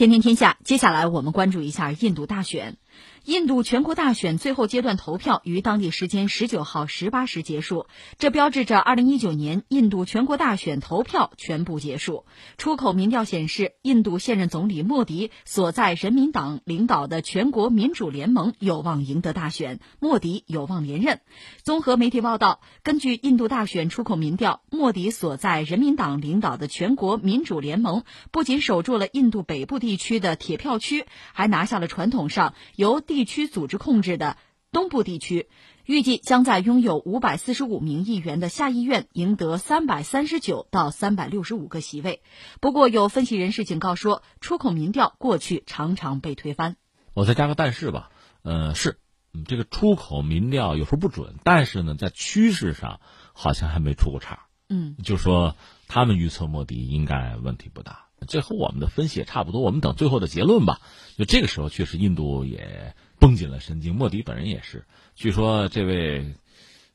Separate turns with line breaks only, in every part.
天天天下，接下来我们关注一下印度大选。印度全国大选最后阶段投票于当地时间十九号十八时结束，这标志着二零一九年印度全国大选投票全部结束。出口民调显示，印度现任总理莫迪所在人民党领导的全国民主联盟有望赢得大选，莫迪有望连任。综合媒体报道，根据印度大选出口民调，莫迪所在人民党领导的全国民主联盟不仅守住了印度北部地区的铁票区，还拿下了传统上由地区组织控制的东部地区，预计将在拥有五百四十五名议员的下议院赢得三百三十九到三百六十五个席位。不过，有分析人士警告说，出口民调过去常常被推翻。
我再加个但是吧，呃，是，嗯这个出口民调有时候不准，但是呢，在趋势上好像还没出过岔。
嗯，
就说他们预测莫迪应该问题不大。这和我们的分析也差不多，我们等最后的结论吧。就这个时候，确实印度也绷紧了神经，莫迪本人也是。据说这位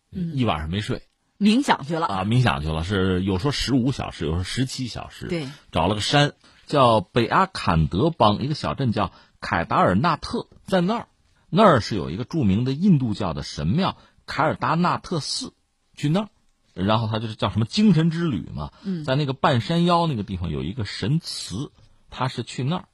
一晚上没睡，
冥想去了
啊，冥想去了。是有说十五小时，有说十七小时。
对，
找了个山，叫北阿坎德邦一个小镇，叫凯达尔纳特，在那儿，那儿是有一个著名的印度教的神庙凯尔达纳特寺，去那儿。然后他就是叫什么精神之旅嘛，在那个半山腰那个地方有一个神祠，他是去那儿，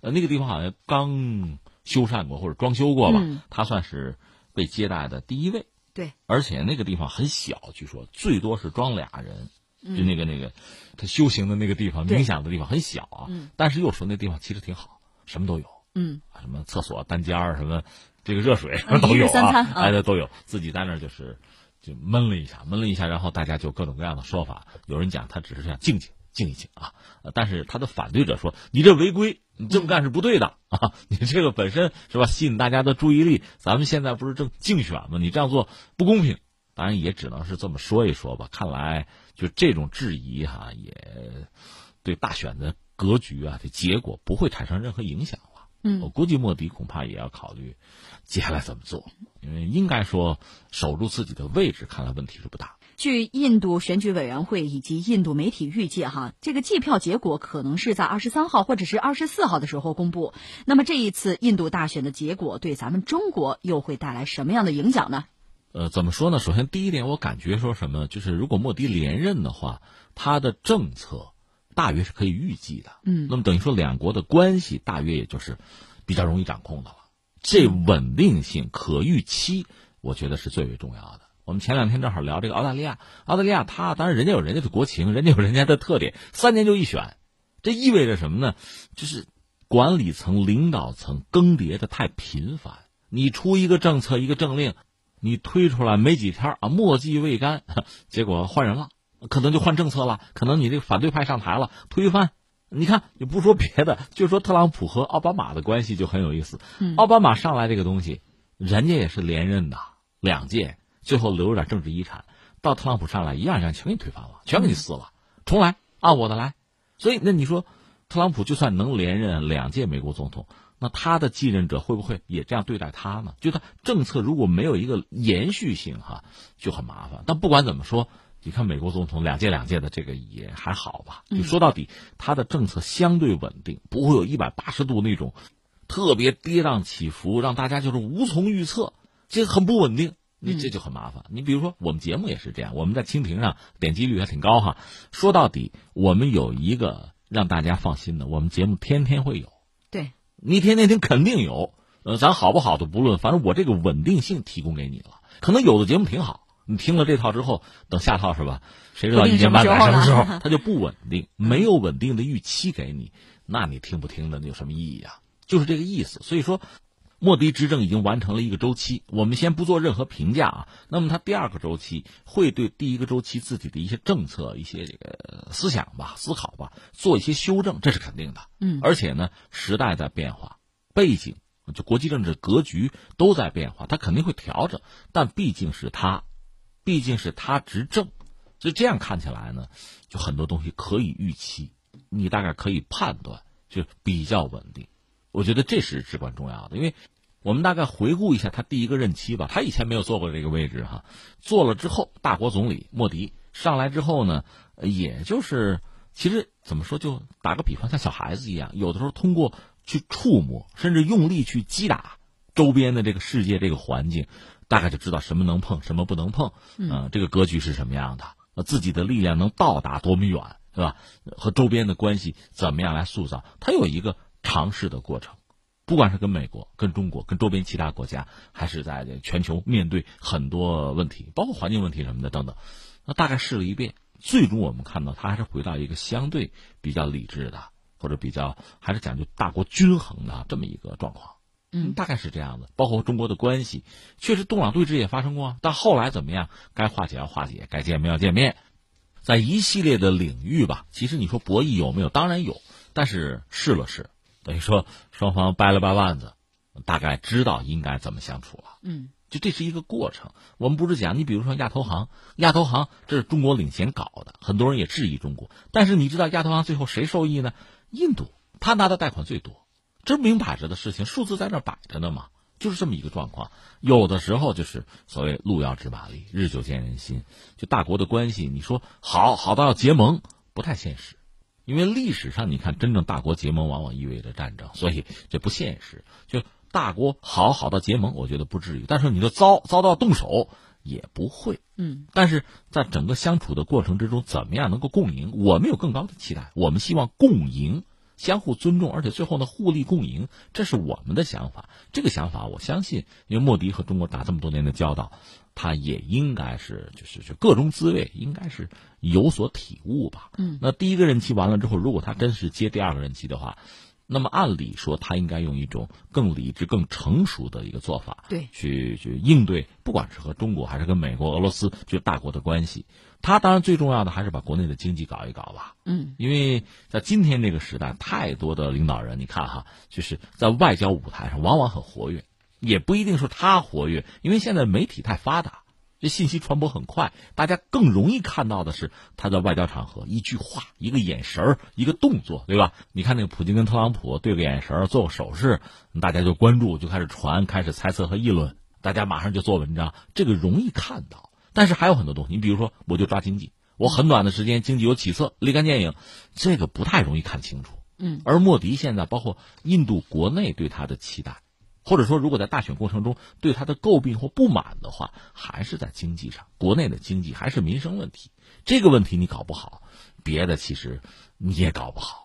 呃，那个地方好像刚修缮过或者装修过吧，他算是被接待的第一位。
对，
而且那个地方很小，据说最多是装俩人，就那个那个他修行的那个地方、冥想的地方很小啊，嗯。但是又说那地方其实挺好，什么都有，
嗯，
什么厕所、单间儿，什么这个热水什么都有啊，哎，的都有，自己在那儿就是。就闷了一下，闷了一下，然后大家就各种各样的说法。有人讲他只是想静静静一静啊，但是他的反对者说你这违规，你这么干是不对的啊！你这个本身是吧，吸引大家的注意力。咱们现在不是正竞选吗？你这样做不公平。当然也只能是这么说一说吧。看来就这种质疑哈，也对大选的格局啊，这结果不会产生任何影响。
嗯，
我估计莫迪恐怕也要考虑接下来怎么做，因为应该说守住自己的位置，看来问题是不大。
据印度选举委员会以及印度媒体预计，哈，这个计票结果可能是在二十三号或者是二十四号的时候公布。那么这一次印度大选的结果对咱们中国又会带来什么样的影响呢？
呃，怎么说呢？首先第一点，我感觉说什么，就是如果莫迪连任的话，他的政策。大约是可以预计的，
嗯，
那么等于说两国的关系大约也就是比较容易掌控的了。这稳定性、可预期，我觉得是最为重要的。我们前两天正好聊这个澳大利亚，澳大利亚它当然人家有人家的国情，人家有人家的特点，三年就一选，这意味着什么呢？就是管理层、领导层更迭的太频繁。你出一个政策、一个政令，你推出来没几天啊，墨迹未干，结果换人了。可能就换政策了，可能你这个反对派上台了，推翻。你看，你不说别的，就说特朗普和奥巴马的关系就很有意思。奥巴马上来这个东西，人家也是连任的两届，最后留着点政治遗产。到特朗普上来，一样一样全给你推翻了，全给你撕了，重来，按我的来。所以，那你说，特朗普就算能连任两届美国总统，那他的继任者会不会也这样对待他呢？就他政策如果没有一个延续性，哈，就很麻烦。但不管怎么说。你看美国总统两届两届的这个也还好吧？就说到底，他的政策相对稳定，不会有一百八十度那种特别跌宕起伏，让大家就是无从预测，这很不稳定，你这就很麻烦。你比如说我们节目也是这样，我们在蜻蜓上点击率还挺高哈。说到底，我们有一个让大家放心的，我们节目天天会有。
对，
你天天听肯定有，呃，咱好不好都不论，反正我这个稳定性提供给你了。可能有的节目挺好。你听了这套之后，等下套是吧？谁知道一年半载什么时候它就不稳定？没有稳定的预期给你，那你听不听的有什么意义啊？就是这个意思。所以说，莫迪执政已经完成了一个周期，我们先不做任何评价啊。那么他第二个周期会对第一个周期自己的一些政策、一些这个思想吧、思考吧做一些修正，这是肯定的。
嗯，
而且呢，时代在变化，背景就国际政治格局都在变化，他肯定会调整。但毕竟是他。毕竟是他执政，所以这样看起来呢，就很多东西可以预期，你大概可以判断，就比较稳定。我觉得这是至关重要的，因为我们大概回顾一下他第一个任期吧，他以前没有做过这个位置哈，做了之后，大国总理莫迪上来之后呢，也就是其实怎么说？就打个比方，像小孩子一样，有的时候通过去触摸，甚至用力去击打周边的这个世界、这个环境，大概就知道什么能碰，什么不能碰。嗯，这个格局是什么样的？呃，自己的力量能到达多么远，是吧？和周边的关系怎么样来塑造？它有一个尝试的过程，不管是跟美国、跟中国、跟周边其他国家，还是在全球面对很多问题，包括环境问题什么的等等，那大概试了一遍。最终我们看到，他还是回到一个相对比较理智的，或者比较还是讲究大国均衡的这么一个状况。
嗯，
大概是这样的。包括中国的关系，确实东壤对峙也发生过，但后来怎么样？该化解要化解，该见面要见面，在一系列的领域吧。其实你说博弈有没有？当然有，但是试了试，等于说双方掰了掰腕子，大概知道应该怎么相处了。
嗯。
就这是一个过程，我们不是讲，你比如说亚投行，亚投行这是中国领衔搞的，很多人也质疑中国，但是你知道亚投行最后谁受益呢？印度，他拿的贷款最多，这明摆着的事情，数字在那摆着呢嘛，就是这么一个状况。有的时候就是所谓路遥知马力，日久见人心，就大国的关系，你说好好到要结盟，不太现实，因为历史上你看，真正大国结盟往往意味着战争，所以这不现实。就。大国好好到结盟，我觉得不至于。但是你说遭遭到动手也不会。
嗯，
但是在整个相处的过程之中，怎么样能够共赢？我们有更高的期待，我们希望共赢，相互尊重，而且最后呢互利共赢，这是我们的想法。这个想法我相信，因为莫迪和中国打这么多年的交道，他也应该是就是就各种滋味，应该是有所体悟吧。
嗯，
那第一个任期完了之后，如果他真是接第二个任期的话。那么按理说，他应该用一种更理智、更成熟的一个做法，
对，
去去应对，不管是和中国还是跟美国、俄罗斯，就大国的关系。他当然最重要的还是把国内的经济搞一搞吧。
嗯，
因为在今天这个时代，太多的领导人，你看哈，就是在外交舞台上往往很活跃，也不一定说他活跃，因为现在媒体太发达。这信息传播很快，大家更容易看到的是他在外交场合一句话、一个眼神一个动作，对吧？你看那个普京跟特朗普对个眼神做个手势，大家就关注，就开始传，开始猜测和议论，大家马上就做文章，这个容易看到。但是还有很多东西，你比如说，我就抓经济，我很短的时间经济有起色，立竿见影，这个不太容易看清楚。
嗯，
而莫迪现在包括印度国内对他的期待。或者说，如果在大选过程中对他的诟病或不满的话，还是在经济上，国内的经济还是民生问题。这个问题你搞不好，别的其实你也搞不好。